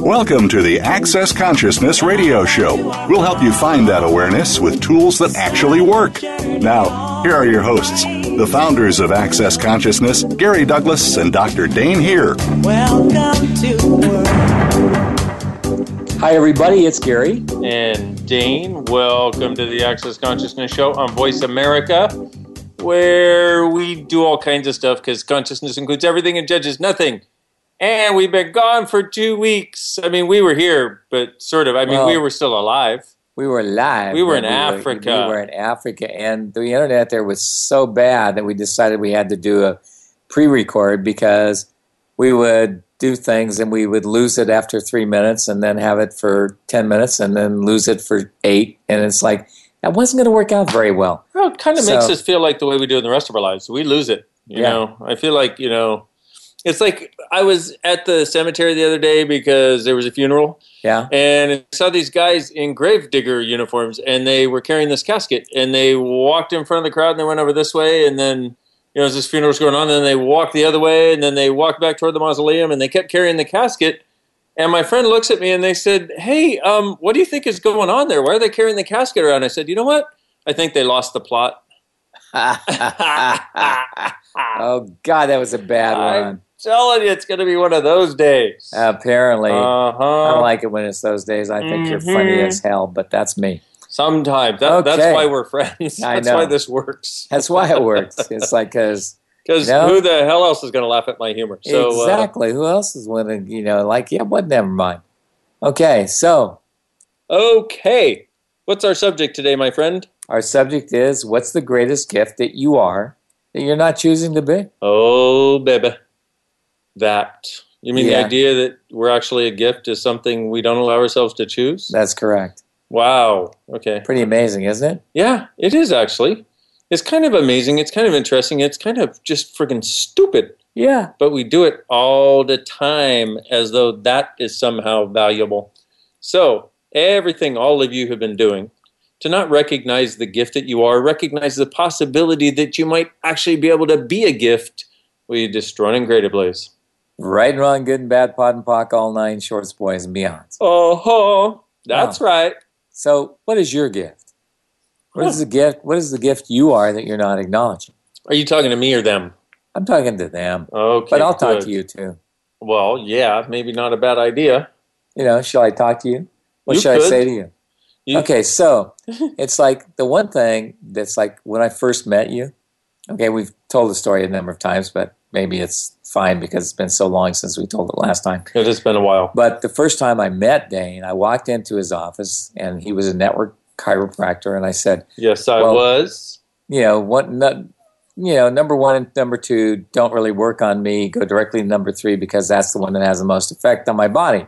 Welcome to the Access Consciousness Radio Show. We'll help you find that awareness with tools that actually work. Now, here are your hosts, the founders of Access Consciousness, Gary Douglas and Dr. Dane Heer. Welcome to the world. Hi, everybody. It's Gary. and Dane. Welcome to the Access Consciousness Show on Voice America, where we do all kinds of stuff because consciousness includes everything and judges nothing. And we've been gone for two weeks. I mean, we were here, but sort of. I mean, Well- we were still alive. We were alive. We were in Africa. We were in Africa, and the internet there was so bad that we decided we had to do a pre-record because we would do things and we would lose it after three minutes, and then have it for ten minutes, and then lose it for eight, and it's like that wasn't going to work out very well. Well, it kind of So- makes us feel like the way we do in the rest of our lives. We lose it. You Yeah. know, I feel like, you know, it's like I was at the cemetery the other day because there was a funeral. Yeah, and I saw these guys in grave digger uniforms, and they were carrying this casket, and they walked in front of the crowd, and they went over this way, and then you know as this funeral was going on, then they walked the other way, and then they walked back toward the mausoleum, and they kept carrying the casket. And my friend looks at me, and they said, "Hey, um, what do you think is going on there? Why are they carrying the casket around?" I said, "You know what? I think they lost the plot." oh God, that was a bad I'm one. Telling you, it's going to be one of those days. Apparently, Uh-huh. I like it when it's those days. I think you're funny as hell, but that's me. Sometimes that, that's why we're friends. That's know. why this works. That's why it works. It's like because Because No. who the hell else is going to laugh at my humor? So, uh, exactly. Who else is willing? You know, like yeah, what? Never mind. Okay, so okay. What's our subject today, my friend? our subject is what's the greatest gift that you are that you're not choosing to be? Oh, baby. That. You mean Yeah. the idea that we're actually a gift is something we don't allow ourselves to choose? That's correct. Wow. Okay. Pretty amazing, isn't it? Yeah, it is actually. It's kind of amazing. It's kind of interesting. It's kind of just friggin' stupid. Yeah. but we do it all the time as though that is somehow valuable. So, everything all of you have been doing to not recognize the gift that you are, recognize the possibility that you might actually be able to be a gift, will you destroy and great ablaze? Right and wrong, good and bad, POD and POC, all nine shorts, boys and beyonds. Uh-huh. Oh, ho, that's right. So, what is your gift? What is the gift? What is the gift you are that you're not acknowledging? Are you talking to me or them? I'm talking to them, Okay, but I'll talk to you too. Well, yeah, maybe not a bad idea. You know, shall I talk to you? What You should I say to you? You- Okay, so it's like the one thing that's like when I first met you. Okay, we've told the story a number of times, but maybe it's fine because it's been so long since we told it last time. It has been a while. But the first time I met Dane, I walked into his office and he was a network chiropractor, and I said, Yes, I Well- was. you know, what, no, you know, number one and number two don't really work on me. Go directly to number three because that's the one that has the most effect on my body.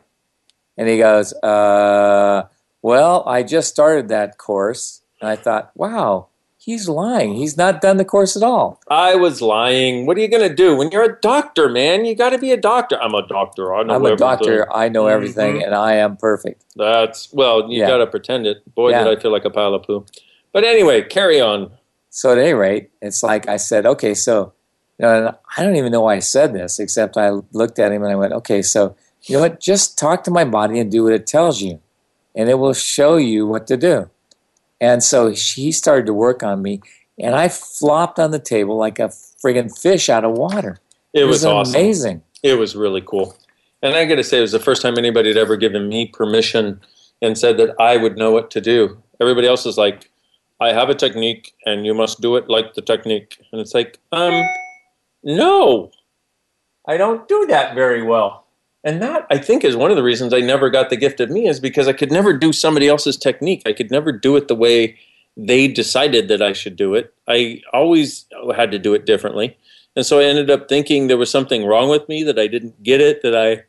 And he goes, uh, well, I just started that course, and I thought, wow, he's lying. He's not done the course at all. I was lying. What are you going to do when you're a doctor, man? You got to be a doctor. I'm a doctor. I know I'm a everything. doctor. I know everything, Mhm. and I am perfect. That's well, you Yeah. got to pretend it. Boy, Yeah. did I feel like a pile of poo. But anyway, carry on. So at any rate, it's like I said, okay, so you know, I don't even know why I said this, except I looked at him and I went, okay, so you know what? Just talk to my body and do what it tells you, and it will show you what to do. And so he started to work on me, and I flopped on the table like a friggin' fish out of water. It, was, awesome. amazing. It was really cool. And I got to say, it was the first time anybody had ever given me permission and said that I would know what to do. Everybody else is like, I have a technique and you must do it like the technique. And it's like, um, no, I don't do that very well. And that, I think, is one of the reasons I never got the gift of me, is because I could never do somebody else's technique. I could never do it the way they decided that I should do it. I always had to do it differently. And so I ended up thinking there was something wrong with me, that I didn't get it, that I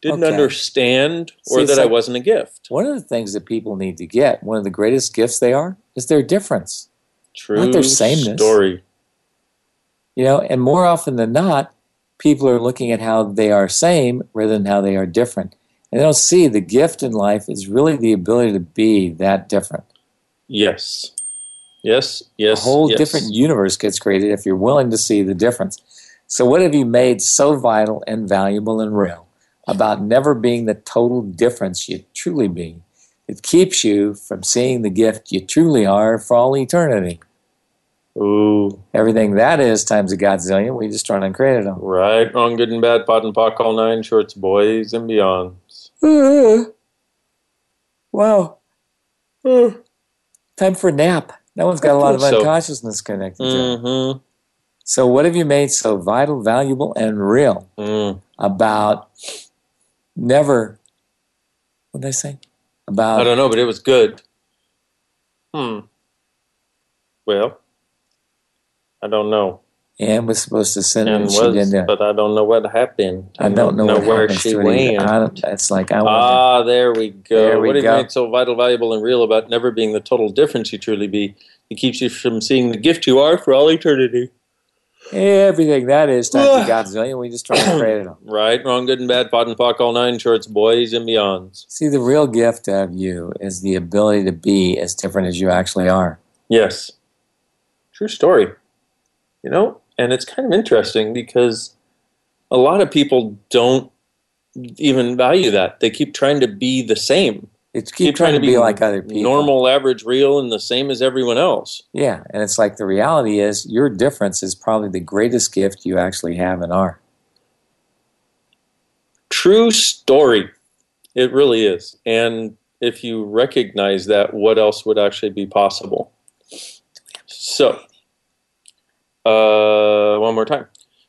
didn't Okay. understand, or See, that I wasn't a gift. One of the things that people need to get, one of the greatest gifts they are, is their difference. True Not their sameness. story. You know, and more often than not, people are looking at how they are same rather than how they are different. And they don't see the gift in life is really the ability to be that different. Yes. Yes, yes. a whole yes. different universe gets created if you're willing to see the difference. So, what have you made so vital and valuable and real about never being the total difference you truly be? It keeps you from seeing the gift you truly are for all eternity. Ooh, Everything that is times a godzillion, we just turned and created them. right, wrong, good and bad, POD and POC, all nine shorts, boys and beyonds. wow. Time for a nap. That one's got I a lot of so. unconsciousness connected to it. Mm-hmm. So, what have you made so vital, valuable, and real Mm. about never what did I say? About I don't know, but it was good. Hmm. Well, I don't know. Anne was supposed to send And and she was, didn't. but I don't know what happened. I don't know, what where she to went. I it's like I. Ah, there we go. There we what go. you made so vital, valuable, and real about never being the total difference you truly be? It keeps you from seeing the gift you are for all eternity. everything that is times a godzillion. We just try to create it. all. Right, wrong, good and bad, POD and POC, all nine shorts, boys and beyonds. See, the real gift of you is the ability to be as different as you actually are. Yes. True story. You know, and it's kind of interesting because a lot of people don't even value that. They keep trying to be the same. It's keep, trying, to be, like other people. Normal, average, real, and the same as everyone else. Yeah, and it's like the reality is your difference is probably the greatest gift you actually have and are. True story. It really is. And if you recognize that, what else would actually be possible? So, uh, one more time.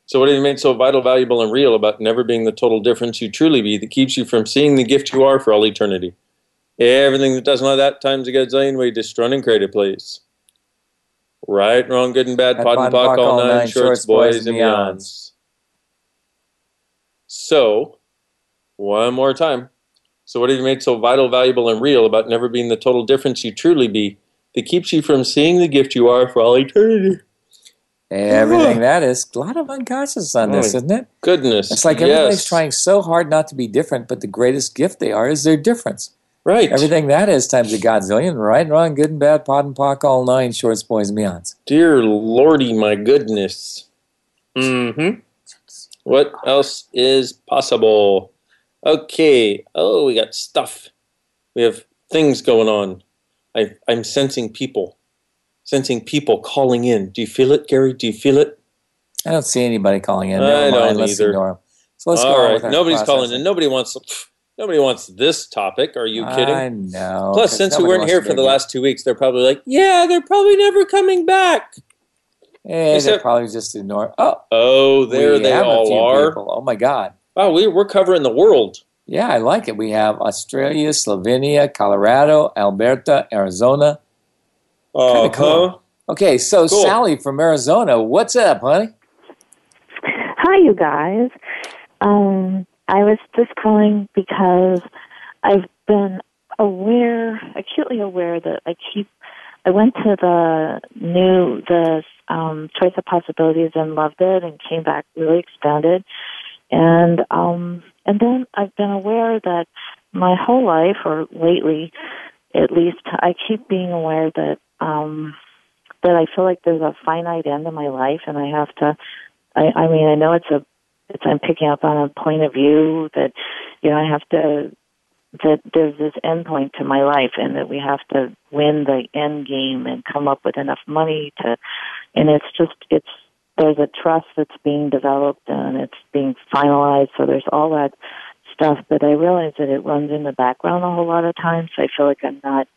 So, what have you made so vital, valuable, and real about never being the total difference you truly be that keeps you from seeing the gift you are for all eternity? Everything that doesn't have that times a gazillion way destroyed and created, please. Right, wrong, good and bad, POD and POC, all nine, shorts, boys, and beyonds. So, one more time. So, what have you made so vital, valuable, and real about never being the total difference you truly be that keeps you from seeing the gift you are for all eternity? Everything that is a lot of unconscious on this, Oh, isn't it? Goodness. It's like everybody's yes. trying so hard not to be different, but the greatest gift they are is their difference. Right. Everything that is times a godzillion, right, and wrong, good and bad, POD and POC, all nine, shorts, boys, and beyonds. Dear Lordy, my goodness. Mm-hmm. What else is possible? Okay. Oh, we got stuff. We have things going on. I, I'm sensing people. Sensing people calling in. Do you feel it, Gary? Do you feel it? I don't see anybody calling in. I don't mind, let's either. 'em. So let's All right. Nobody's calling in. Nobody wants. Nobody wants this topic. Are you kidding? I know. Plus, since we weren't here for the last two weeks, they're probably like, "Yeah, they're probably never coming back." Eh, they're probably just ignore. Oh, Oh, there they all are. people. Oh my God. Wow, we, we're covering the world. Yeah, I like it. We have Australia, Slovenia, Colorado, Alberta, Arizona. Uh cool. Okay, so Cool. Sally from Arizona, what's up, honey? Hi, you guys. Um, I was just calling because I've been aware, acutely aware that I keep. I went to the new the um, choice of possibilities and loved it, and came back really expanded. And um, and then I've been aware that my whole life, or lately, at least, I keep being aware that um, that I feel like there's a finite end to my life, and I have to I, I mean, I know it's a, it's, I'm picking up on a point of view that, you know, I have to, that there's this end point to my life and that we have to win the end game and come up with enough money to, and it's just, it's, there's a trust that's being developed and it's being finalized. So there's all that stuff, but I realize that it runs in the background a whole lot of times. I feel like I'm not,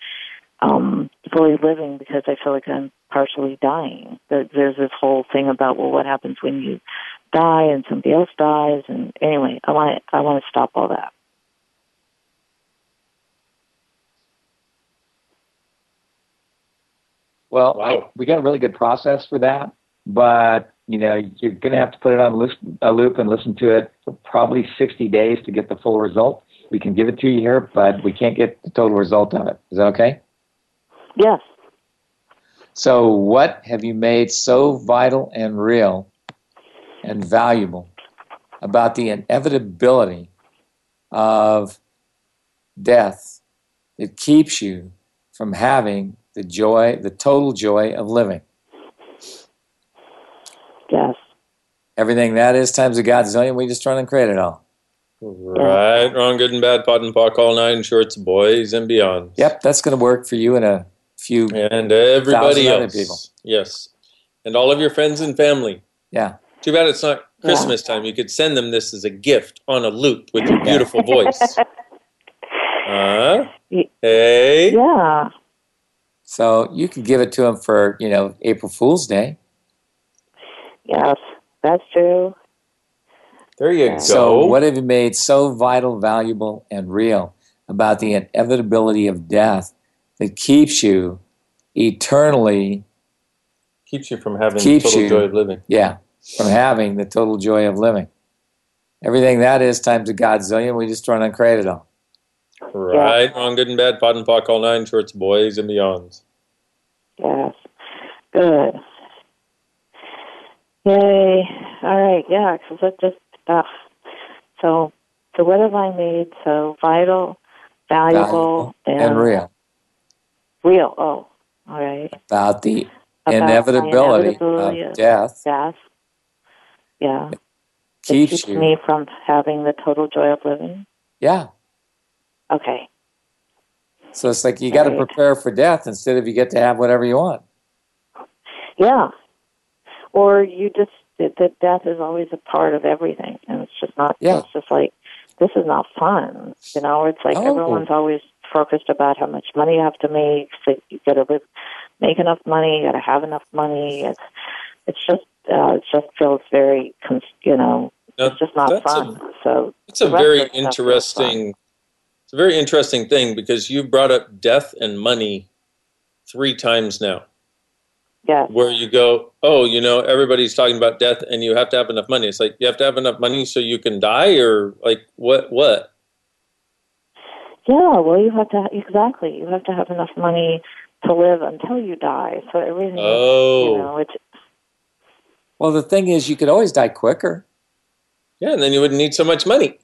um, fully living because I feel like I'm partially dying. There- There's this whole thing about well, what happens when you die and somebody else dies. And anyway, I want I want to stop all that. Well, Wow. I, we got a really good process for that, but you know you're going to have to put it on a loop and listen to it for probably 60 days to get the full result. We can give it to you here, but we can't get the total result of it. Is that okay? Yes. So, what have you made so vital and real and valuable about the inevitability of death that keeps you from having the joy, the total joy of living? Yes. Everything that is times a godzillion, we just run and create it all. Right, wrong, good and bad, POD and POC, all nine shorts, boys and beyond. Yep, that's going to work for you in a few. And everybody Thousand other else. people. Yes. And all of your friends and family. Yeah. Too bad it's not Yeah. Christmas time. You could send them this as a gift on a loop with your beautiful voice. Huh? Y- Hey. Yeah. So you could give it to them for, you know, April Fool's Day. Yes. That's true. There you go. So, what have you made so vital, valuable, and real about the inevitability of death that keeps you eternally, keeps you from having Keeps total you- joy of living. yeah, from having the total joy of living? Everything that is times a godzillion, we just run and create it all. Right, wrong, good and bad, POD and POC, all nine shorts, boys and beyonds. Yes. Good. Yay. All right. Yeah. Because it just, uh, so, so what have I made so vital, valuable, Valuable and real Real. Oh, all right. about the About inevitability, inevitability of of death Death. Yeah. It keeps keeps you. me from having the total joy of living. Yeah. Okay. So it's like you got to Right. prepare for death instead of you get to have whatever you want. Yeah. Or you just that that death is always a part of everything, and it's just not. Yeah. It's just like this is not fun. You know, it's like Oh. everyone's always focused about how much money you have to make. So you got to make enough money. You got to have enough money. It's it's just uh, it just feels very you know Now, it's just not that's fun. A, so it's a very of the stuff feels interesting. It's a very interesting thing because you brought up death and money three times now. Yes, where you go, oh, you know, everybody's talking about death and you have to have enough money. It's like you have to have enough money so you can die, or like what? What? yeah. Well, you have to exactly. You have to have enough money to live until you die. So everything. Oh, You know, it's Well, the thing is, you could always die quicker. yeah, and then you wouldn't need so much money.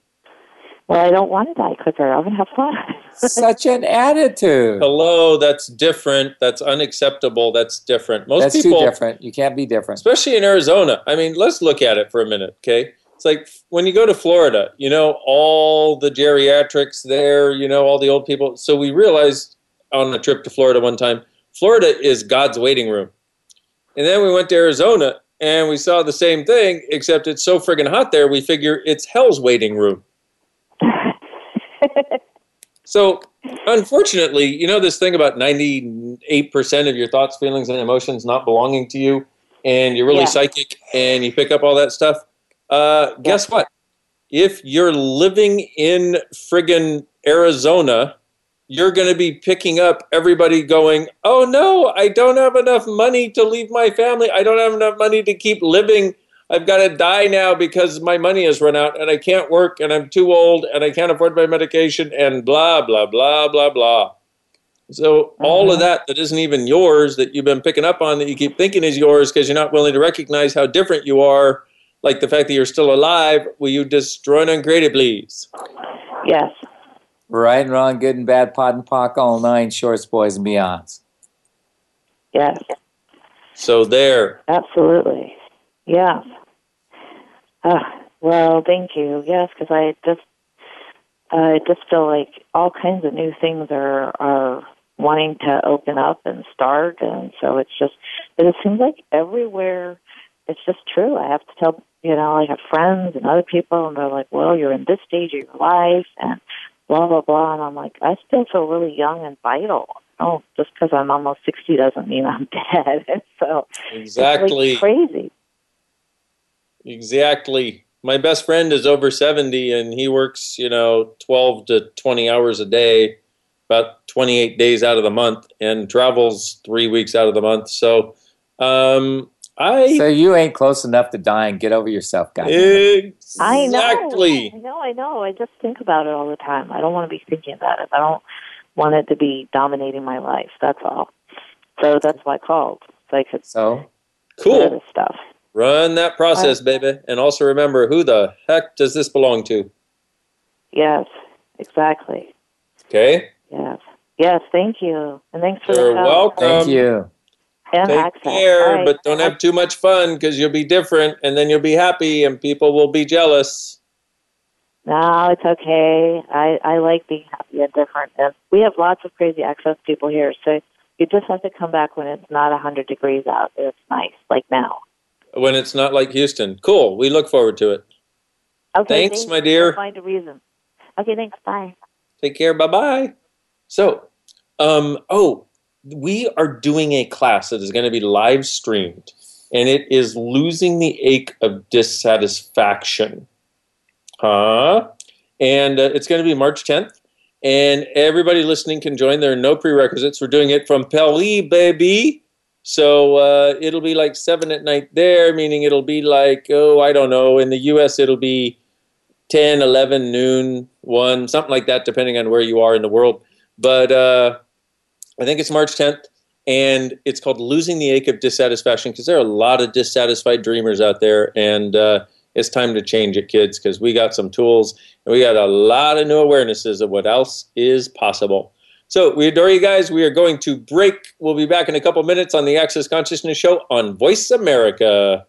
Well, I don't want to die quicker. I want to have fun. Such an attitude. Hello, that's different. That's unacceptable. That's different. Most That's people, too different. You can't be different. especially in Arizona. I mean, let's look at it for a minute, okay? It's like when you go to Florida, you know, all the geriatrics there, you know, all the old people. So we realized on a trip to Florida one time, Florida is God's waiting room. And then we went to Arizona and we saw the same thing, except it's so friggin' hot there, we figure it's hell's waiting room. So, unfortunately, you know this thing about 98% of your thoughts, feelings, and emotions not belonging to you, and you're really Yeah. psychic and you pick up all that stuff? Uh, guess what? If you're living in friggin' Arizona, you're going to be picking up everybody going, Oh no, I don't have enough money to leave my family. I don't have enough money to keep living. I've got to die now because my money has run out and I can't work and I'm too old and I can't afford my medication and blah, blah, blah, blah, blah. So, all of mm-hmm. that that isn't even yours that you've been picking up on that you keep thinking is yours because you're not willing to recognize how different you are, like the fact that you're still alive, will you destroy and uncreate it, please? yes. Right and wrong, good and bad, POD and POC, all nine shorts, boys and beyonds. Yes. So, there. Absolutely. Yes. Ah, well, thank you. Yes, because I just, I just feel like all kinds of new things are are wanting to open up and start, and so it's just, but it seems like everywhere, it's just true. I have to tell, you know, I have friends and other people, and they're like, "Well, you're in this stage of your life," and blah blah blah, and I'm like, I still feel really young and vital. Oh, just because I'm almost sixty doesn't mean I'm dead. and so Exactly. it's like crazy. Exactly. My best friend is over 70 and he works, you know, 12 to 20 hours a day, about 28 days out of the month, and travels three weeks out of the month. So, um, I. So you ain't close enough to die and get over yourself, guys. I know. Exactly. I know, I know. I just think about it all the time. I don't want to be thinking about it. I don't want it to be dominating my life. That's all. So that's why I called. So I could So Cool. this stuff. Run that process, baby. And also remember who the heck does this belong to? Yes, exactly. Okay? Yes. Yes, thank you. And thanks for You're the help. welcome. thank you. And Take access. care, Bye. but don't have too much fun because you'll be different and then you'll be happy and people will be jealous. No, it's okay. I, I like being happy and different. And we have lots of crazy access people here, so you just have to come back when it's not a 100 degrees out. It's nice, like now. When it's not like Houston. Cool. We look forward to it. Okay, Thanks, my dear. I'll Find a reason. Okay, thanks. Bye. Take care. Bye bye. So, um, oh, we are doing a class that is going to be live streamed, and it is losing the ache of dissatisfaction. Huh? And uh, it's going to be March 10th, and everybody listening can join. There are no prerequisites. We're doing it from Paris, baby. So uh, it'll be like seven at night there, meaning it'll be like, oh, I don't know. In the US, it'll be 10, 11, noon, 1, something like that, depending on where you are in the world. But uh, I think it's March 10th, and it's called Losing the Ache of Dissatisfaction because there are a lot of dissatisfied dreamers out there, and uh, it's time to change it, kids, because we got some tools and we got a lot of new awarenesses of what else is possible. So we adore you guys. We are going to break. We'll be back in a couple minutes on the Access Consciousness Show on Voice America.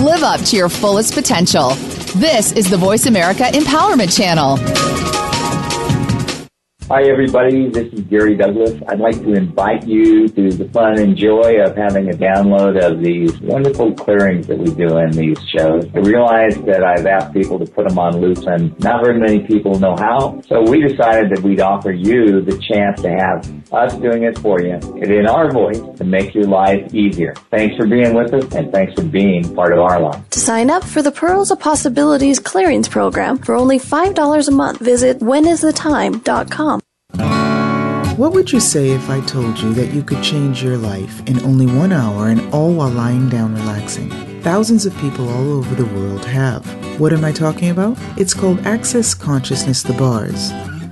Live up to your fullest potential. This is the Voice America Empowerment Channel. Hi, everybody. This is Gary Douglas. I'd like to invite you to the fun and joy of having a download of these wonderful clearings that we do in these shows. I realize that I've asked people to put them on loops and not very many people know how. So we decided that we'd offer you the chance to have us doing it for you and in our voice to make your life easier. Thanks for being with us and thanks for being part of our life. To sign up for the Pearls of Possibilities Clearings Program for only $5 a month, visit whenisthetime.com. What would you say if I told you that you could change your life in only one hour and all while lying down relaxing? Thousands of people all over the world have. What am I talking about? It's called Access Consciousness The Bars.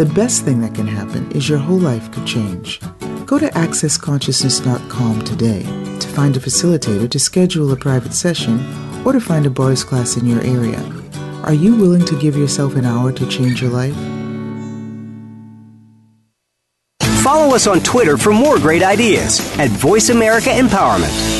The best thing that can happen is your whole life could change. Go to accessconsciousness.com today to find a facilitator to schedule a private session or to find a bars class in your area. Are you willing to give yourself an hour to change your life? Follow us on Twitter for more great ideas at Voice America Empowerment.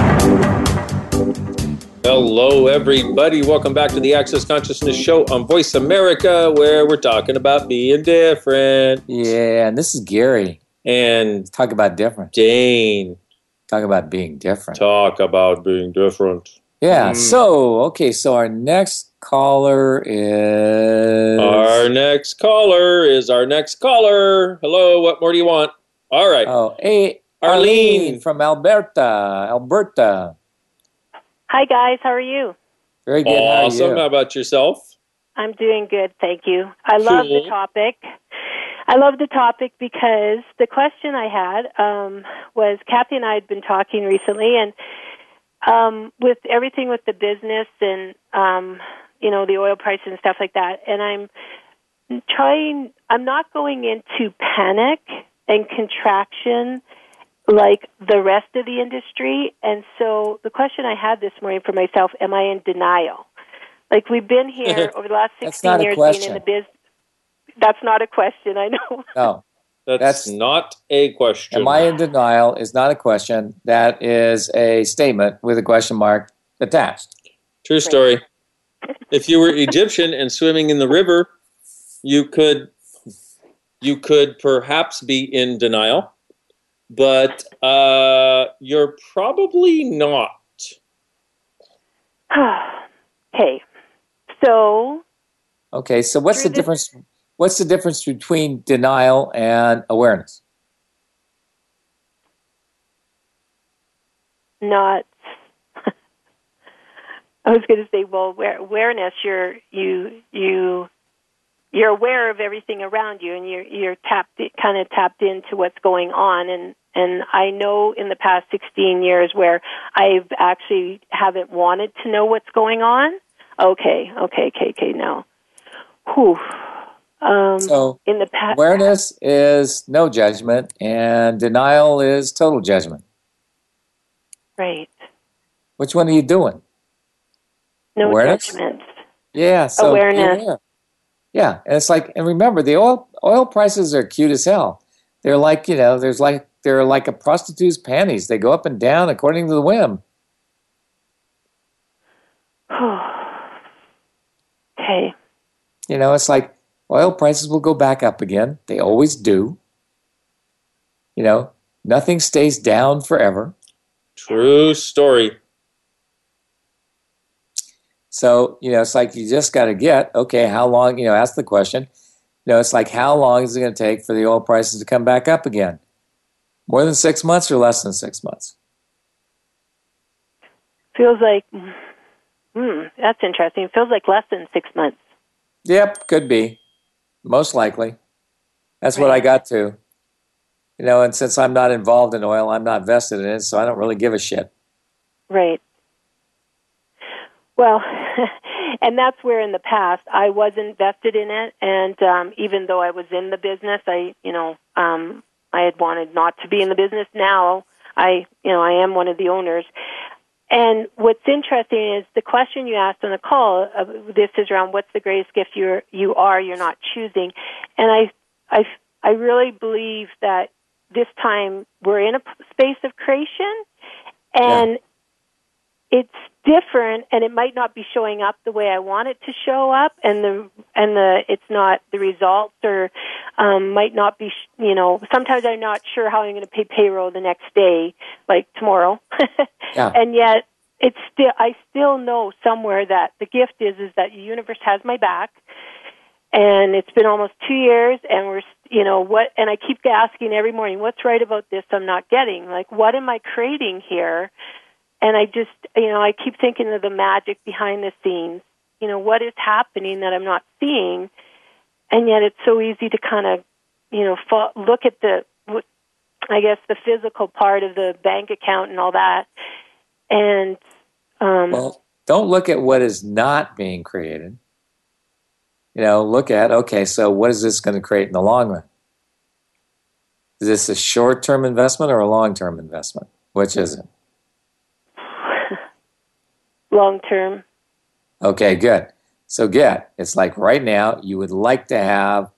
Hello, everybody. Welcome back to the Access Consciousness Show on Voice America, where we're talking about being different. Yeah, and this is Gary. And Talk about different. Dane, Talk about being different. talk about being different. Yeah. Mm. So okay, so our next caller is Our next caller is our next caller. Hello, what more do you want? All right. oh, hey, Arlene. Arlene from Alberta. Alberta. Hi, guys. How are you? Very good. awesome. How How about yourself? I'm doing good, thank you. I love the topic. I love the topic because the question I had um, was Kathy and I had been talking recently, and um, with everything with the business and um, you know the oil price and stuff like that, and I'm trying. I'm not going into panic and contraction like the rest of the industry. And so the question I had this morning for myself: Am I in denial? Like we've been here over the last That's not 16 a years being in the business. That's not a question. I know. No. That's, That's- not a question. Am I in denial is not a question. That is a statement with a question mark attached. True story. If you were Egyptian and swimming in the river, you could you could perhaps be in denial, but uh, you're probably not. okay. So Okay, so what's the this- difference? What's the difference between denial and awareness? not. I was going to say, well, awareness. You're you you you're aware of everything around you, and you're you're tapped kind of tapped into what's going on. And and I know in the past 16 years where I've actually haven't wanted to know what's going on. Okay, okay, okay, okay. Now, whew. Um, So in the past, awareness is no judgment, and denial is total judgment. right? Which one are you doing? No Awareness? judgment. Yeah, so Awareness. aware. Yeah, and it's like, and remember, the oil oil prices are cute as hell. They're like, you know, there's like they're like a prostitute's panties. They go up and down according to the whim. okay. You know, it's like oil prices will go back up again. They always do. You know, nothing stays down forever. True story. So, you know, it's like you just got to get, okay, how long, you know, ask the question. You know, it's like how long is it going to take for the oil prices to come back up again? More than six months or less than six months? Feels like, hmm, that's interesting. Feels like less than six months. Yep, could be. Most likely. That's what I got to. You know, and since I'm not involved in oil, I'm not vested in it, so I don't really give a shit. Right. Well, and that's where in the past I was invested in it, and um, even though I was in the business, I, you know, um, I had wanted not to be in the business. Now, I, you know, I am one of the owners. And what's interesting is the question you asked on the call. Uh, this is around what's the greatest gift you you are you're not choosing, and I I I really believe that this time we're in a space of creation, and it's different, and it might not be showing up the way I want it to show up, and the and the it's not the results or um, might not be sh- you know sometimes I'm not sure how I'm going to pay payroll the next day, like tomorrow. Yeah. and yet it's still I still know somewhere that the gift is is that the universe has my back and it's been almost 2 years and we're you know what and I keep asking every morning what's right about this I'm not getting like what am I creating here and I just you know I keep thinking of the magic behind the scenes you know what is happening that I'm not seeing and yet it's so easy to kind of you know look at the I guess the physical part of the bank account and all that and um Well, don't look at what is not being created. You know, look at, okay, so what is this going to create in the long run? Is this a short term investment or a long term investment? Which is it? Long term Okay, good. So get, it's like right now you would like to have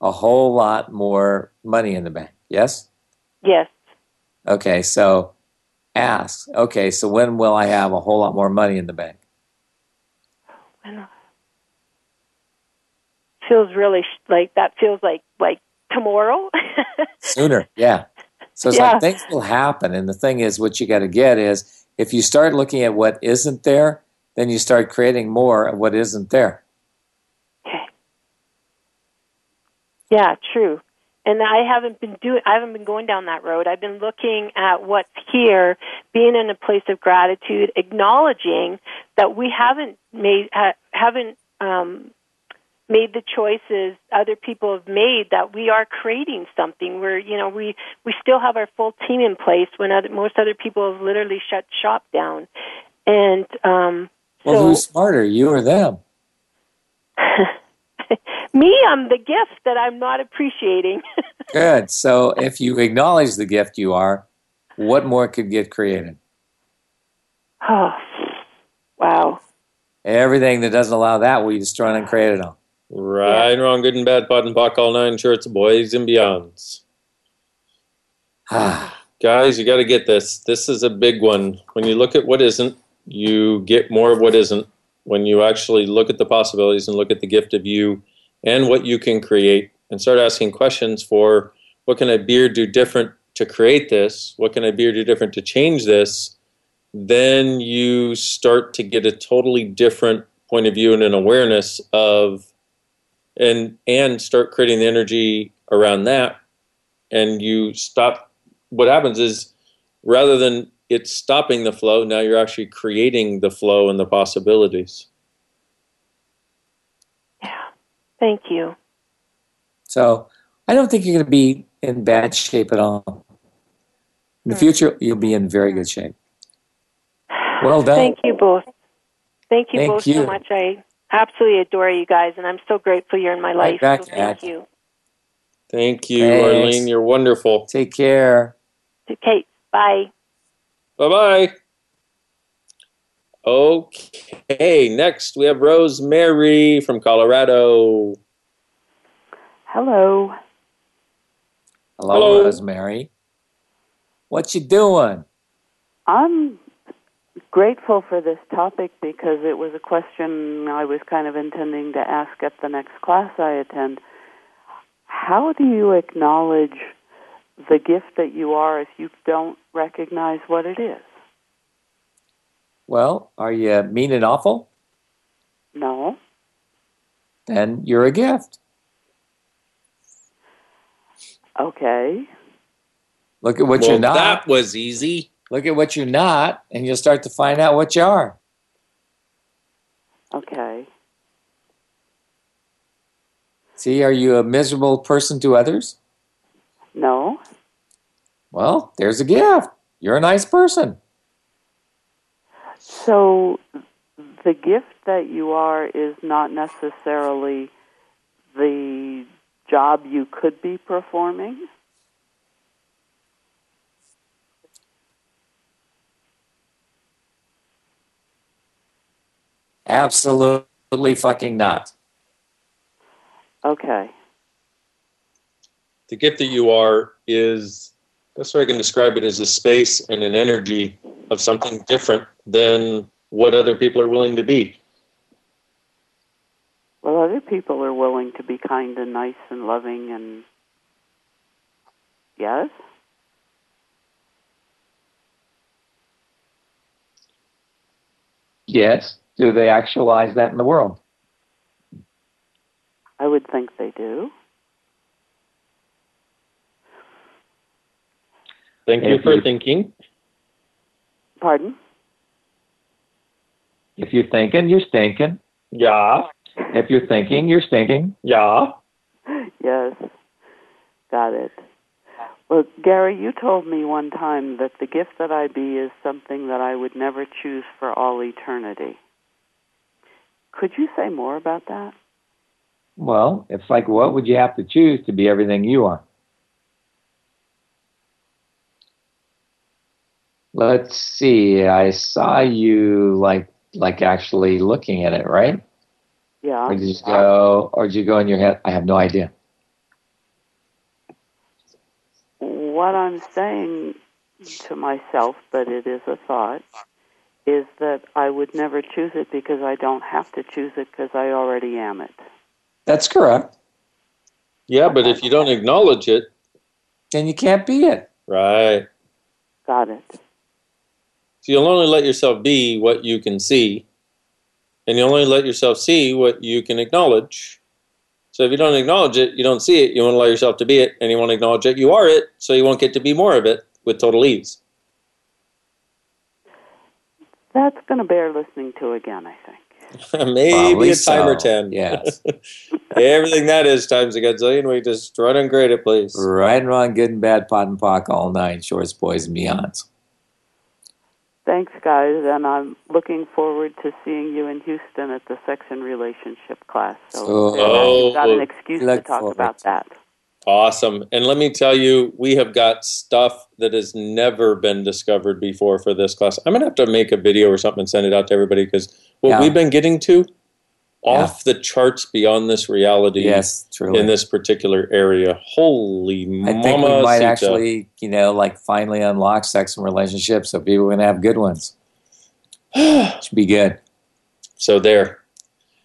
a whole lot more money in the bank. Yes? yes Okay, so ask, okay, so when will I have a whole lot more money in the bank? When- feels really sh- like that feels like like tomorrow Sooner, yeah. So it's Yeah. like things will happen. And the thing is, what you got to get is if you start looking at what isn't there, then you start creating more of what isn't there. Okay. yeah true and I haven't been doing I haven't been going down that road I've been looking at what's here being in a place of gratitude acknowledging that we haven't made ha, haven't um made the choices other people have made that we are creating something we're you know we we still have our full team in place when other, most other people have literally shut shop down and um Well, so who's smarter, you or them? me i'm the gift that i'm not appreciating Good. So if you acknowledge the gift you are, what more could get created? oh wow Everything that doesn't allow that, we destroy and uncreate it all. Right and wrong, good and bad, POD and POC, all nine shorts, boys and beyonds. Ah. Guys, you got to get this. This is a big one. When you look at what isn't, you get more of what isn't. When you actually look at the possibilities and look at the gift of you and what you can create and start asking questions for what can a be or do different to create this? What can a be or do different to change this? Then you start to get a totally different point of view and an awareness of and and start creating the energy around that and you stop what happens is rather than it stopping the flow now you're actually creating the flow and the possibilities Yeah. thank you So I don't think you're going to be in bad shape at all. In the hmm. future, you'll be in very good shape. Well done. Thank you both. Thank you Thank both you. so much. I absolutely adore you guys, and I'm so grateful you're in my life. back so thank at you. thank you Thanks. arlene you're wonderful take care Okay, bye. bye-bye okay next we have rosemary from colorado Hello. Hello, Hello. Rosemary. What you doing? I'm grateful for this topic because it was a question I was kind of intending to ask at the next class I attend. How do you acknowledge the gift that you are if you don't recognize what it is? Well, are you mean and awful? No. Then you're a gift. Okay. Look at what well, you're not. that was easy Look at what you're not, and you'll start to find out what you are. Okay. See, are you a miserable person to others? No. Well, there's a gift. You're a nice person. So the gift that you are is not necessarily the job you could be performing? Absolutely fucking not. Okay. the gift that you are is best way I can describe it is a space and an energy of something different than what other people are willing to be. Well, other people are willing to be kind and nice and loving and. Yes? Yes. Do they actualize that in the world? I would think they do. Thank you for you- thinking. Pardon? If you're thinking, you're stinking. Yeah. If you're thinking, you're stinking. Yeah. Yes. Got it. Well, Gary, you told me one time that the gift that I be is something that I would never choose for all eternity. Could you say more about that? Well, it's like what would you have to choose to be everything you are? Let's see. I saw you like like actually looking at it, right? Yeah. Or did you go or did you go in your head? I have no idea. What I'm saying to myself, but it is a thought, is that I would never choose it because I don't have to choose it because I already am it. That's correct. Yeah, but if you don't acknowledge it, then you can't be it. Right. Got it. So you'll only let yourself be what you can see, and you only let yourself see what you can acknowledge. So if you don't acknowledge it, you don't see it, you won't allow yourself to be it, and you won't acknowledge it, you are it, so you won't get to be more of it with total ease. That's going to bear listening to again, I think. Maybe Probably a time or ten. yes. Everything that is times a gazillion. We just run and grade it, please. Right and wrong, good and bad, POD and POC, all nine, shorts, boys, and beyonds. Thanks, guys, and I'm looking forward to seeing you in Houston at the sex and relationship class. So Oh. you've got an excuse to talk forward about that. Awesome. And let me tell you, we have got stuff that has never been discovered before for this class. I'm going to have to make a video or something and send it out to everybody because what Yeah. we've been getting to off the charts beyond this reality Yes, truly. in this particular area. Holy I think we might Sita. actually, you know, like finally unlock sex and relationships so people are going to have good ones. Should be good. So there.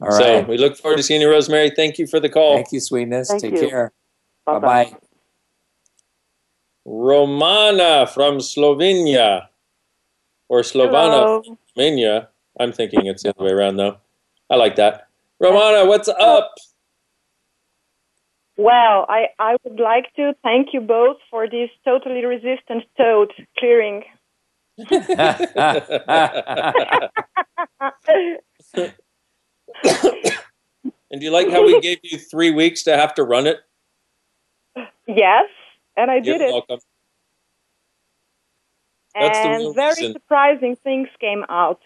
All so we look forward to seeing you, Rosemary. Thank you for the call. Thank you, sweetness. Thank Take you. care. Bye Bye-bye. Romana from Slovenia. Or Slovana from Slovenia. I'm thinking it's the other way around, though. I like that. Romana, what's oh. up? Well, I, I would like to thank you both for this totally resistant toad clearing. And do you like how we gave you three weeks to have to run it? Yes, and I You're did it. welcome. And very reason. surprising things came out.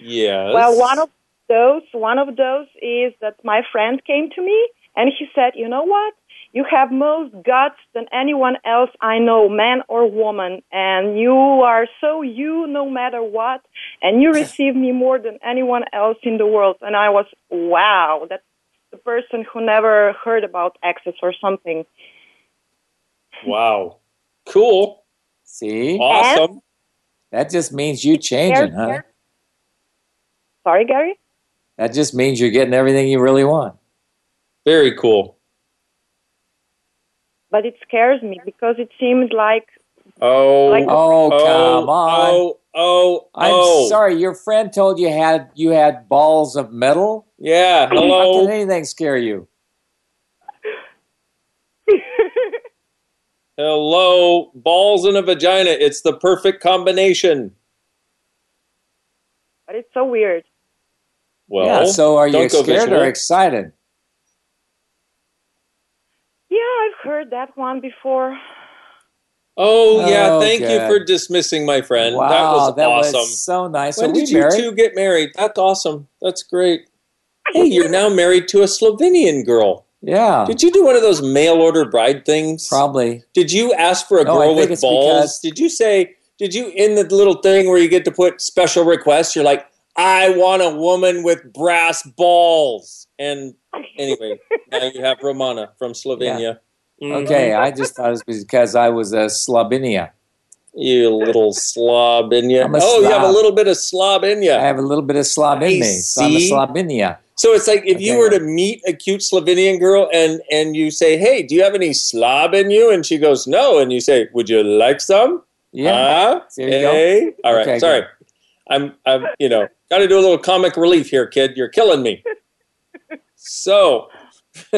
Yes. Well, one of those, one of those is that my friend came to me and he said, "You know what? You have most guts than anyone else I know, man or woman, and you are so you no matter what, and you receive me more than anyone else in the world." And I was, "Wow, that's the person who never heard about access or something." Wow. Cool. See? Awesome. That just means you changing, Here- huh? Sorry, Gary. That just means you're getting everything you really want. Very cool. But it scares me because it seems like Oh, Like- Oh, oh, come on. Oh, oh, I'm oh. sorry. Your friend told you had you had balls of metal. Yeah. How Hello. can anything scare you? Hello. Balls in a vagina. It's the perfect combination. but it's so weird. Well, yeah. So are you scared visual. or excited? Yeah, I've heard that one before. Oh, yeah. Oh, Thank you for dismissing my friend. Wow, that was that awesome. was so nice. when did you married? two get married? That's awesome. That's great. Hey, you're now married to a Slovenian girl. Yeah. Did you do one of those mail order bride things? Probably. Did you ask for a No, girl with balls? because- Did you say, did you, in the little thing where you get to put special requests, you're like, I want a woman with brass balls. And anyway, now you have Romana from Slovenia. Mhm. Mm-hmm. Okay, I just thought it was because I was a Slovenia. You little slob in you. Oh, you have a little bit of slob in you. I have a little bit of Slav in I me. So I'm a. Slovenia. So it's like if you were to meet a cute Slovenian girl and and you say, "Hey, do you have any slob in you?" and she goes, "No," and you say, "Would you like some?" Yeah. Huh? There you go. Hey? All right. Okay, Sorry. good. I'm I'm you know got to do a little comic relief here, kid. You're killing me. so.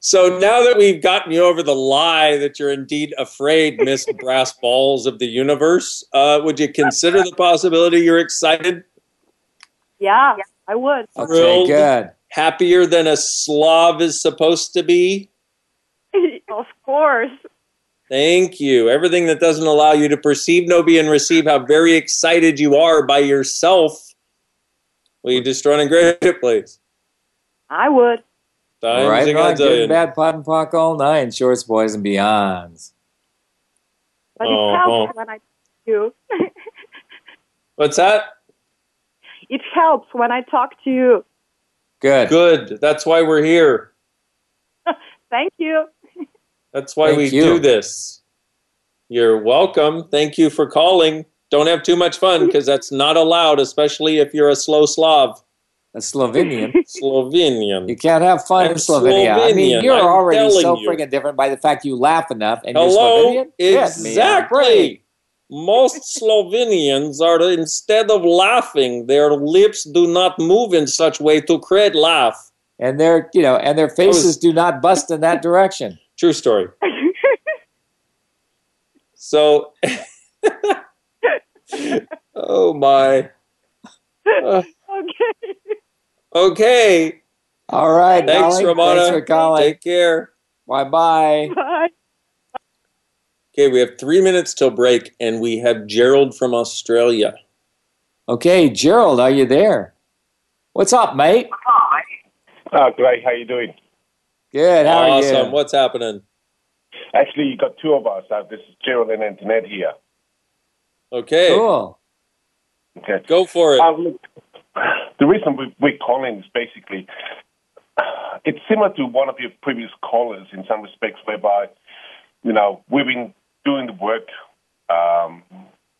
so now that we've gotten you over the lie that you're indeed afraid, Miss Brass Balls of the Universe, uh, would you consider the possibility you're excited, Yeah, I would. Okay, good. happier than a Slav is supposed to be? of course. Thank you. Everything that doesn't allow you to perceive, know, be, and receive how very excited you are by yourself. Will you just run and grade it, please? I would. Times right, a right. Good gazillion. and bad, POD and POC, all nine. Shorts, boys, and beyonds. But Oh, it helps oh. when I talk to you. What's that? it helps when I talk to you. Good. Good. That's why we're here. Thank you. That's why Thank we you. do this. You're welcome. Thank you for calling. Don't have too much fun because that's not allowed, especially if you're a slow Slav. A Slovenian. Slovenian. You can't have fun I'm in Slovenia. I mean, you're I'm already so you. freaking different by the fact you laugh enough and Hello? you're Slovenian. Get me on Exactly. Most Slovenians are instead of laughing, their lips do not move in such way to create laugh. And their, you know, and their faces do not bust in that direction. True story. So, oh my. Uh, Okay. All right. Thanks, Dolly. Ramona. Thanks for calling. Take care. Bye bye. Bye. Okay, we have three minutes till break, and we have Gerald from Australia. Okay, Gerald, are you there? What's up, mate? Hi. Oh, great. How you doing? Good. How awesome. are you? Awesome. What's happening? Actually, you got two of us. Uh, this is Gerald and Antoinette here. Okay. Cool. Okay. Go for it. Look, the reason we, we're calling is basically it's similar to one of your previous callers in some respects, whereby you know we've been doing the work, um,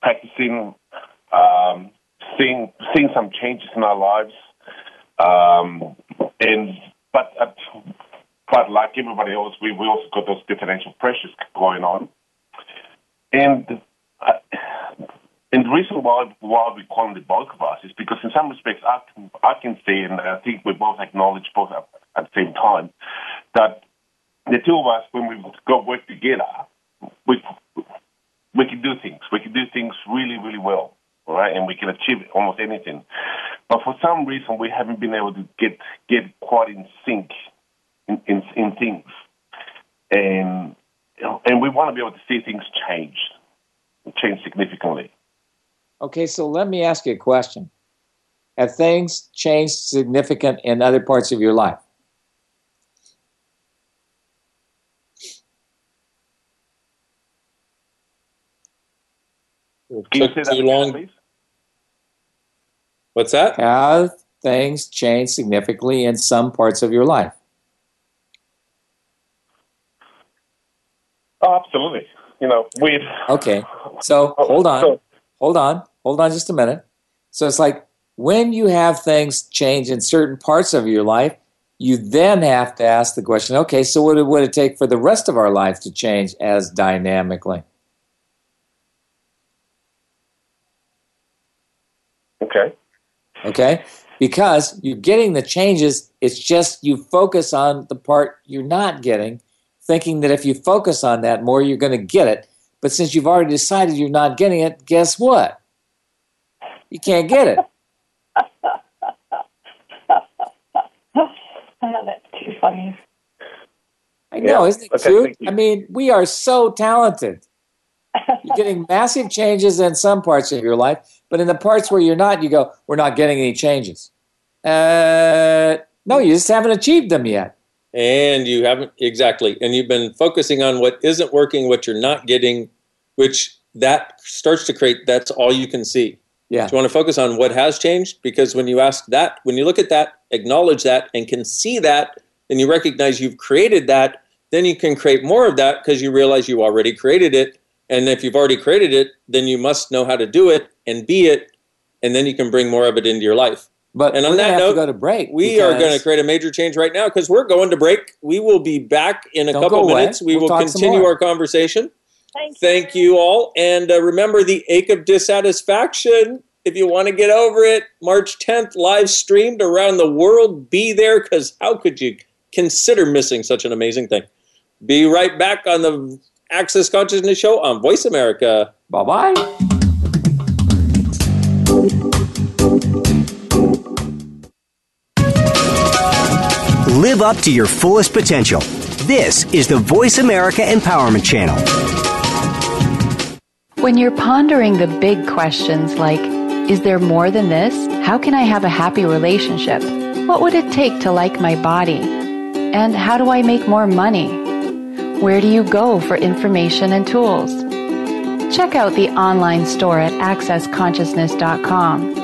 practicing, um, seeing seeing some changes in our lives, um, and but uh, but like everybody else, we we also got those differential pressures going on, and. Uh, and the reason why why we call them the bulk of us is because in some respects I can I can say and I think we both acknowledge both at, at the same time that the two of us when we go work together we we can do things. We can do things really really well right? And we can achieve almost anything. But for some reason we haven't been able to get get quite in sync in in, in things. And and we want to be able to see things change change significantly Okay, so let me ask you a question. Have things changed significant in other parts of your life? It took too long. please? What's that? Have things changed significantly in some parts of your life? Oh, absolutely. You know, we Okay, so hold on, hold on, hold on just a minute. So it's like when you have things change in certain parts of your life, you then have to ask the question okay, so what would it take for the rest of our life to change as dynamically? Okay. Okay? Because you're getting the changes, it's just you focus on the part you're not getting, thinking that if you focus on that more, you're going to get it. But since you've already decided you're not getting it, guess what? You can't get it. Oh, that's too funny. I know, Yeah. isn't it Okay, cute? I mean, we are so talented. You're getting massive changes in some parts of your life, but in the parts where you're not, you go, we're not getting any changes. Uh, no, you just haven't achieved them yet. And you haven't exactly, and you've been focusing on what isn't working, what you're not getting, which that starts to create. That's all you can see. Yeah. So you want to focus on what has changed because when you ask that, when you look at that, acknowledge that, and can see that, and you recognize you've created that, then you can create more of that because you realize you already created it. And if you've already created it, then you must know how to do it and be it, and then you can bring more of it into your life. But and we're on gonna that have to note, go to break we are going to create a major change right now because we're going to break. We will be back in a couple minutes. We We'll will continue our conversation. Thank, Thank you all. And uh, remember the ache of dissatisfaction. If you want to get over it, March 10th, live streamed around the world. Be there because how could you consider missing such an amazing thing? Be right back on the Access Consciousness Show on Voice America. Bye bye. Live up to your fullest potential. This is the Voice America Empowerment Channel. When you're pondering the big questions like, is there more than this? How can I have a happy relationship? What would it take to like my body? And how do I make more money? Where do you go for information and tools? Check out the online store at accessconsciousness.com.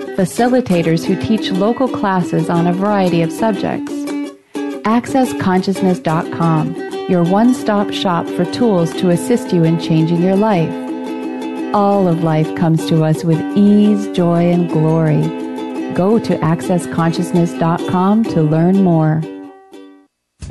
facilitators who teach local classes on a variety of subjects. AccessConsciousness.com, your one stop shop for tools to assist you in changing your life. All of life comes to us with ease, joy, and glory. Go to AccessConsciousness.com to learn more.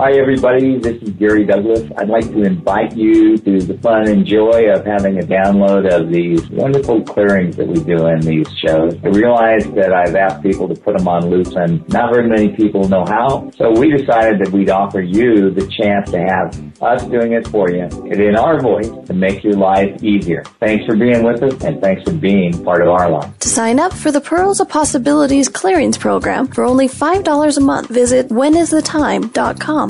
Hi, everybody. This is Gary Douglas. I'd like to invite you to the fun and joy of having a download of these wonderful clearings that we do in these shows. I realize that I've asked people to put them on loose and not very many people know how. So we decided that we'd offer you the chance to have us doing it for you in our voice to make your life easier. Thanks for being with us and thanks for being part of our life. To sign up for the Pearls of Possibilities Clearings Program for only $5 a month, visit whenisthetime.com.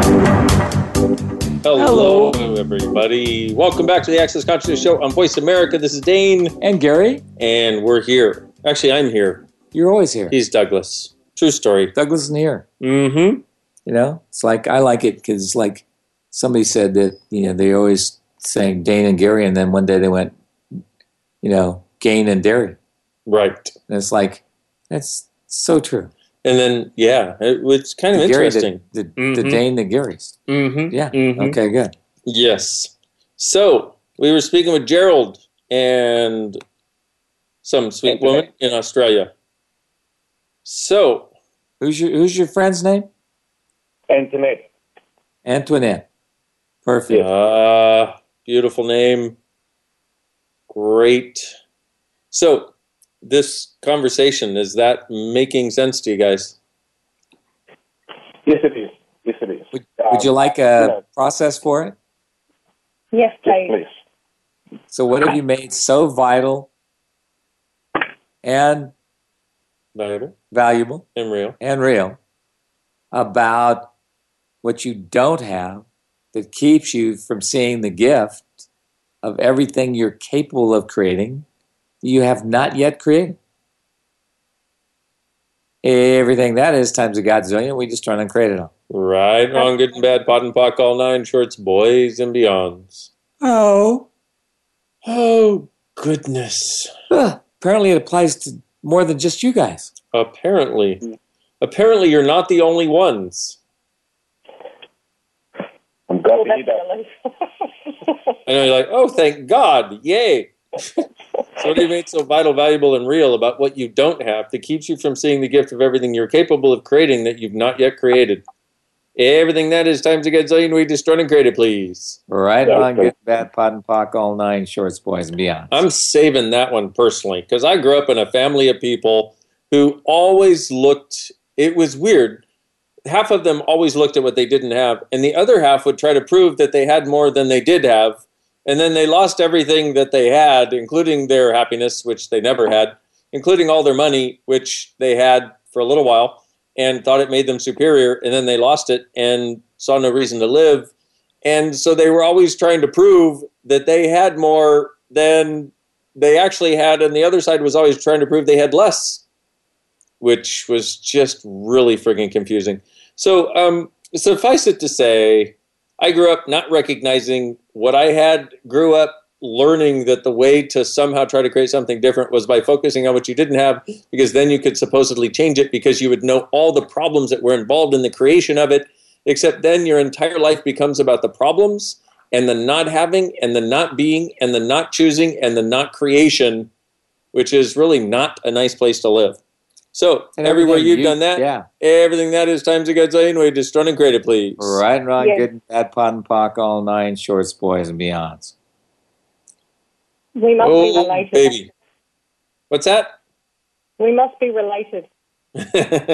Hello, everybody. Welcome back to the Access Consciousness Show on Voice America. This is Dane. And Gary. And we're here. Actually, I'm here. You're always here. He's Douglas. True story. Douglas isn't here. Mm-hmm. You know, it's like I like it because like somebody said that you know they always saying Dane and Gary, and then one day they went, you know, Gain and Dairy. Right. And it's like that's so true. And then, yeah, it, it's kind of The Gary, interesting. The, the, Mhm. the Dane, the Garys. Mm-hmm. Yeah. Mhm. Okay. Good. Yes. So we were speaking with Gerald and some sweet woman in Australia. So, who's your who's your friend's name? Antoinette. Antoinette. Perfect. Uh, beautiful name. Great. So, this conversation is that making sense to you guys? Yes, it is. Yes, it is. Would, would you like a um, process for it? Yes, please. So, what have you made so vital and Valuable valuable and real and real about what you don't have that keeps you from seeing the gift of everything you're capable of creating that you have not yet created? Everything that is times a godzillion, we just try and create it all. Right, wrong, good and bad, POD and POC, all nine shorts, boys and beyonds. Oh. Oh, goodness. apparently, it applies to more than just you guys. Apparently. Apparently, you're not the only ones. I'm glad to hear that. I know you're like, oh, thank God, yay. so, what do you make so vital, valuable, and real about what you don't have that keeps you from seeing the gift of everything you're capable of creating that you've not yet created? Everything that is times a gazillion, we destroy and create it, please. Right on, good, bad, POD and POC, all nine shorts, boys and beyond. I'm saving that one personally because I grew up in a family of people who always looked, it was weird. Half of them always looked at what they didn't have, and the other half would try to prove that they had more than they did have. And then they lost everything that they had, including their happiness, which they never had, including all their money, which they had for a little while, and thought it made them superior. And then they lost it and saw no reason to live. And so they were always trying to prove that they had more than they actually had. And the other side was always trying to prove they had less, which was just really frigging confusing. So, um, suffice it to say, I grew up not recognizing what I had, grew up learning that the way to somehow try to create something different was by focusing on what you didn't have, because then you could supposedly change it because you would know all the problems that were involved in the creation of it. Except then your entire life becomes about the problems and the not having and the not being and the not choosing and the not creation, which is really not a nice place to live. So And everywhere you've you- done that, yeah. everything that is times a gazillion, we just run and create it, please. Right and wrong, Yes. good and bad, POD and POC, all nine shorts, boys and beyonds. We must be Oh, related. baby. What's that? We must be related.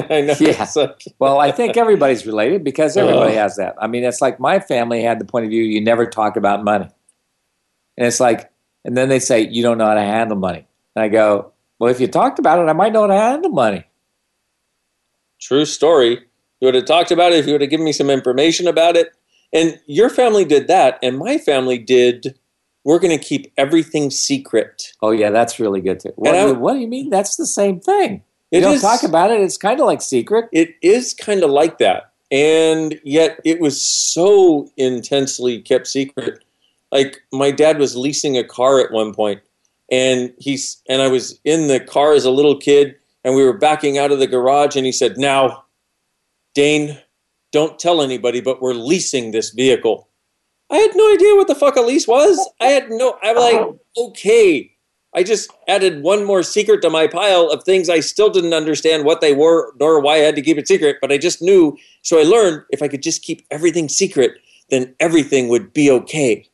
I know. Yeah. Like- Well, I think everybody's related because oh. everybody Oh. has that. I mean, it's like my family had the point of view you never talk about money. And it's like, and then they say, you don't know how to handle money. And I go, well, if you talked about it, I might know how to handle money. True story. You would have talked about it if you would have given me some information about it. And your family did that, and my family did we're going to keep everything secret. Oh yeah, that's really good too. What, do I- you, what do you mean? That's the same thing. You don't is- talk about it. It's kind of like secret. It is kind of like that. And yet it was so intensely kept secret. Like my dad was leasing a car at one point and he's and I was in the car as a little kid and we were backing out of the garage and he said, "Now, Dane, don't tell anybody, but we're leasing this vehicle." I had no idea what the fuck a lease was. I had no I'm like, oh. "Okay, I just added one more secret to my pile of things I still didn't understand what they were nor why I had to keep it secret, but I just knew. So I learned if I could just keep everything secret, then everything would be okay,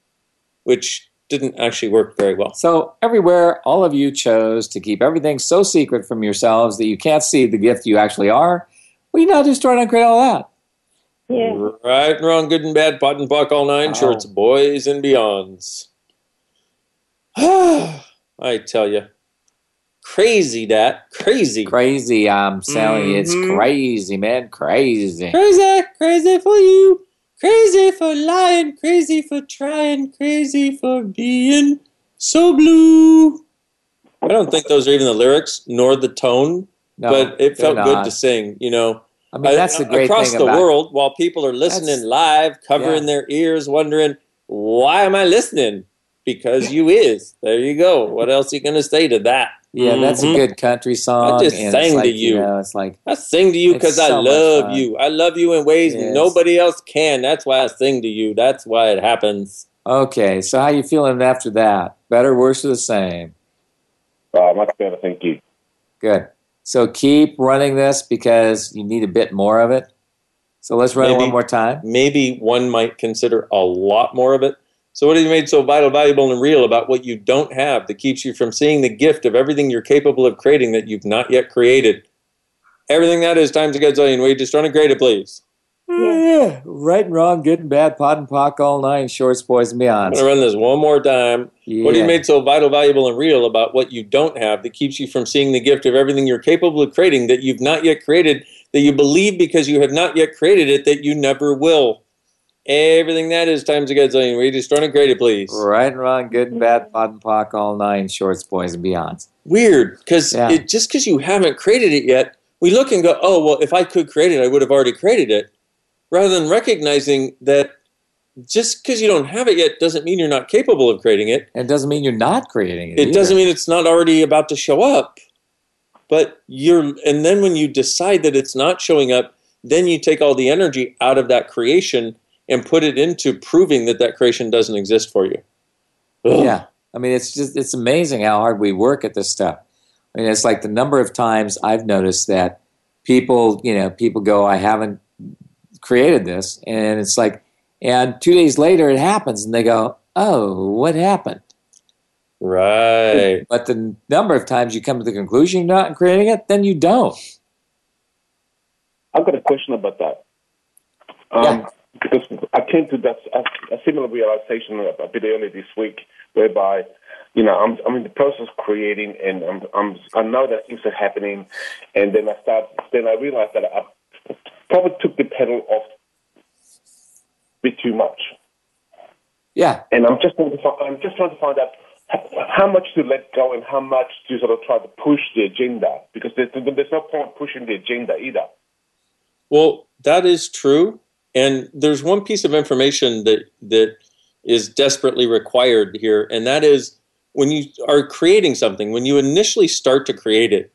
which didn't actually work very well. So everywhere, all of you chose to keep everything so secret from yourselves that you can't see the gift you actually are. Well, you now just try to create all that. Yeah. Right and wrong, good and bad, POD and POC, all nine shorts, boys and beyonds. I tell you, crazy that crazy, crazy. Um, I'm telling you, it's mm-hmm. crazy, man, crazy. Crazy, crazy for you, crazy for lying, crazy for trying, crazy for being so blue. I don't think those are even the lyrics nor the tone, No, but it they're felt good to sing. You know, I mean, that's the uh, great across thing the about- world while people are listening That's- live, covering yeah. their ears, wondering why am I listening? Because you is. There you go. What else are you going to say to that? Yeah, that's a Mhm. good country song. I just and sang like, to you. know, it's like I sing to you because I so much love you. I love you in ways Yes. nobody else can. That's why I sing to you. That's why it happens. okay. So how you feeling after that? Better, worse, or the same? Uh, much better, thank you. Good. So keep running this because you need a bit more of it. So let's run it one more time. Maybe one might consider a lot more of it. So, what have you made so vital, valuable, and real about what you don't have that keeps you from seeing the gift of everything you're capable of creating that you've not yet created? Everything that is times a gazillion. Will you just run and create it, please? Yeah, right and wrong, good and bad, POD and POC, all nine, shorts, boys, and beyond. I'm going to run this one more time. What have you made so vital, valuable, and real about what you don't have that keeps you from seeing the gift of everything you're capable of creating that you've not yet created, that you believe because you have not yet created it that you never will? Everything that is times a gazillion. Will you just run and create it, please? Right and wrong, good and bad, POD and POC, all nine, shorts, boys, and beyonds. Weird, because Yeah. just because you haven't created it yet, we look and go, oh, well, if I could create it, I would have already created it. Rather than recognizing that just because you don't have it yet doesn't mean you're not capable of creating it. And it doesn't mean you're not creating it. It either. doesn't mean it's not already about to show up. But you're, and then when you decide that it's not showing up, then you take all the energy out of that creation and put it into proving that that creation doesn't exist for you. Ugh. Yeah. I mean, it's just, it's amazing how hard we work at this stuff. I mean, it's like the number of times I've noticed that people, you know, people go, I haven't created this. And it's like, and two days later it happens and they go, oh, what happened? Right. But the number of times you come to the conclusion you're not creating it, then you don't. I've got a question about that. Um, Because I came to that a, a similar realization a, a bit earlier this week, whereby you know I'm I'm in the process of creating, and I'm, I'm I know that things are happening, and then I start then I realized that I probably took the pedal off a bit too much, Yeah. and I'm just trying to find, I'm just trying to find out how- how much to let go and how much to sort of try to push the agenda because there's, there's no point pushing the agenda either. Well, that is true. And there's one piece of information that that is desperately required here, and that is when you are creating something, when you initially start to create it,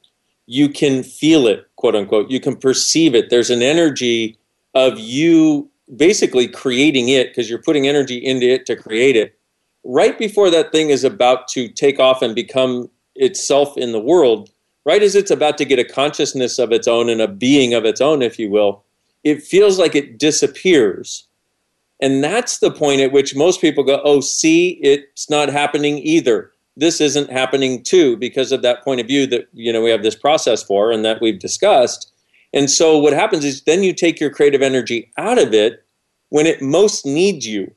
you can feel it, quote unquote. You can perceive it. There's an energy of you basically creating it because you're putting energy into it to create it. Right before that thing is about to take off and become itself in the world, right as it's about to get a consciousness of its own and a being of its own, if you will, it feels like it disappears. And that's the point at which most people go, oh, see, it's not happening either. This isn't happening too, because of that point of view that you know we have this process for and that we've discussed. And so what happens is then you take your creative energy out of it when it most needs you.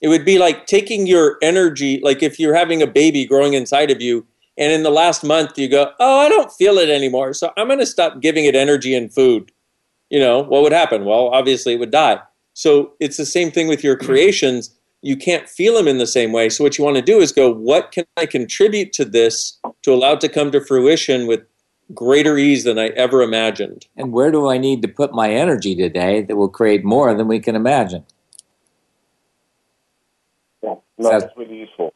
It would be like taking your energy, like if you're having a baby growing inside of you, and in the last month you go, Oh, I don't feel it anymore. So I'm going to stop giving it energy and food. You know, what would happen? Well, obviously it would die. So it's the same thing with your creations. you can't feel them in the same way. So what you want to do is go, what can I contribute to this to allow it to come to fruition with greater ease than I ever imagined? And where do I need to put my energy today that will create more than we can imagine? Yeah, no, that's really useful.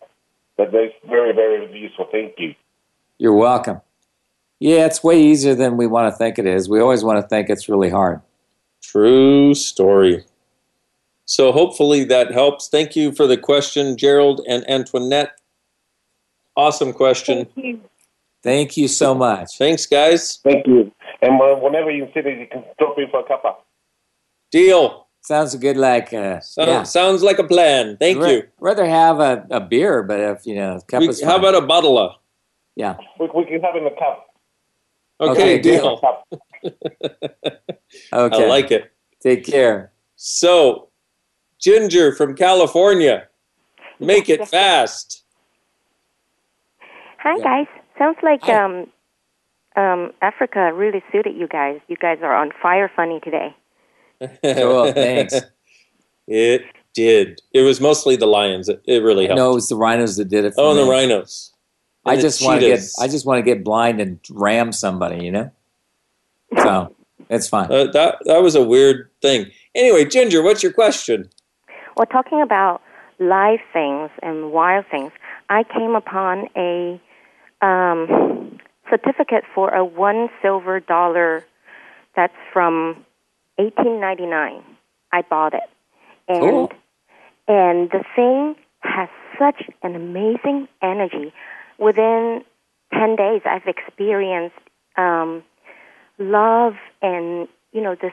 That is very, very useful. Thank you. You're welcome. Yeah, it's way easier than we want to think it is. We always want to think it's really hard. True story. So hopefully that helps. Thank you for the question, Gerald and Antoinette. Awesome question. Thank you. Thank you so much. Thanks, guys. Thank you. And uh, whenever you see it, you can drop in for a cuppa. Deal. Sounds good. Like uh, So- yeah. Sounds like a plan. Thank Ra- you. Rather have a, a beer, but if you know, cup We- is how about a bottle of? Yeah. We, we can have in the cup. Okay, Okay, deal. Okay. I like it. Take care. So, Ginger from California, make it fast. Hi guys. Sounds like um um Africa really suited you guys. You guys are on fire funny today. Cool, thanks. It did. It was mostly the lions. It, it really helped. No, it was the rhinos that did it. For oh, and the rhinos. I just want to get. I just want to get blind and ram somebody. You know. So it's fine. Uh, that that was a weird thing. Anyway, Ginger, what's your question? Well, talking about live things and wild things, I came upon a um, certificate for a one silver dollar that's from 1899. I bought it, and Cool. and the thing has such an amazing energy. Within 10 days, I've experienced um, love and you know this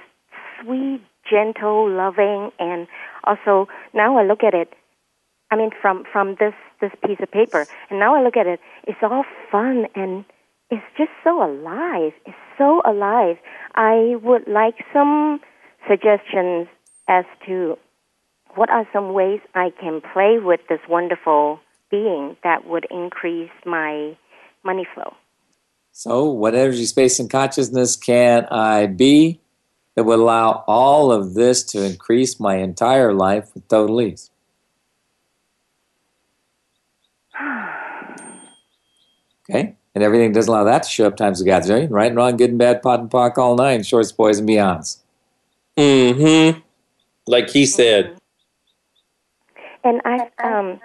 sweet, gentle, loving, and also now I look at it. I mean, from from this this piece of paper, and now I look at it. It's all fun and it's just so alive. It's so alive. I would like some suggestions as to what are some ways I can play with this wonderful being that would increase my money flow. So, what energy, space, and consciousness can I be that would allow all of this to increase my entire life with total ease? Okay? And everything doesn't allow that to show up times of God's million. Right and wrong, good and bad, POD and POC, all nine, shorts, boys, and beyonds. Mm-hmm. Like he said. And I've um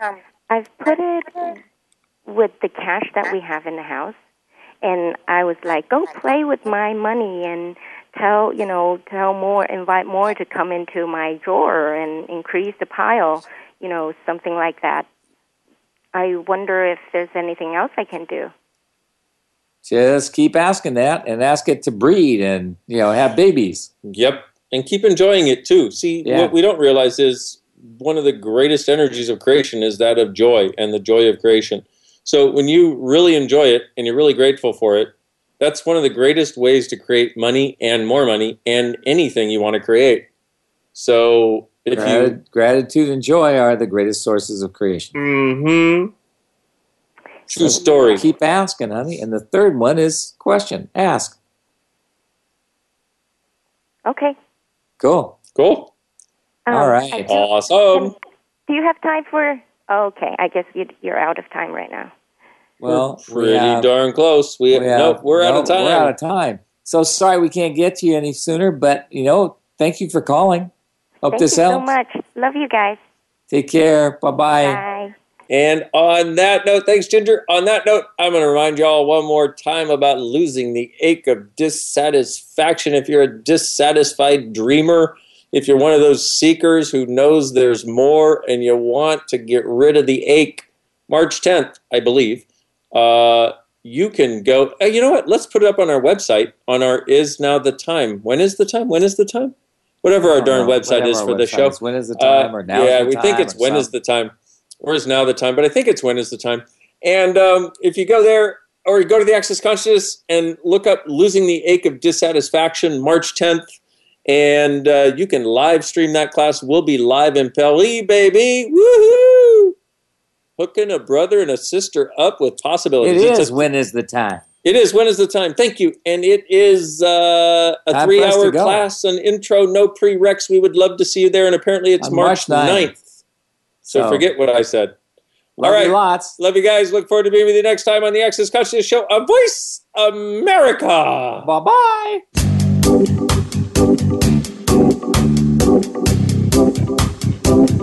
I've put it with the cash that we have in the house and I was like, Go play with my money and tell you know, tell more invite more to come into my drawer and increase the pile, you know, something like that. I wonder if there's anything else I can do. Just keep asking that and ask it to breed and, you know, have babies. Yep. And keep enjoying it too. See, Yeah. what we don't realize is one of the greatest energies of creation is that of joy and the joy of creation. So when you really enjoy it and you're really grateful for it, that's one of the greatest ways to create money and more money and anything you want to create. So if you Grat- gratitude and joy are the greatest sources of creation. Mm-hmm. True story. Keep asking, honey. And the third one is question. Ask. Okay. Cool. Cool. Um, All I right. do- Awesome. Do you have time for Okay, I guess you you're out of time right now. Well, We're pretty darn close. We, have- nope, we're out of time. We're out of time. So sorry we can't get to you any sooner, but you know, thank you for calling. Hope Thank this you so helps. much. Love you guys. Take care. Bye bye. Bye. And on that note, thanks, Ginger. On that note, I'm going to remind you all one more time about losing the ache of dissatisfaction. If you're a dissatisfied dreamer, if you're one of those seekers who knows there's more and you want to get rid of the ache, March 10th, I believe, uh, you can go. Uh, you know what? Let's put it up on our website on our Is Now the Time. When is the time? When is the time? Whatever our darn know. Whatever is for the show. is. When is the time, Uh, or now is Yeah, we think it's when is something. the time, or is now the time. But I think it's when is the time. And um, if you go there or you go to the Access Consciousness and look up "Losing the Ache of Dissatisfaction" March 10th, and uh, you can live stream that class. We'll be live in Paris, baby. Woohoo! Hooking a brother and a sister up with possibilities. It's is a- when is the time. it is. When is the time? Thank you. And it is uh, a Time three for us to hour class, an intro, no prereqs. We would love to see you there. And apparently it's On March March 9th. 9th. So, So- forget what I said. Love All right. you lots. Love you guys. Look forward to being with you next time on the Access Consciousness Show a Voice America. Bye bye.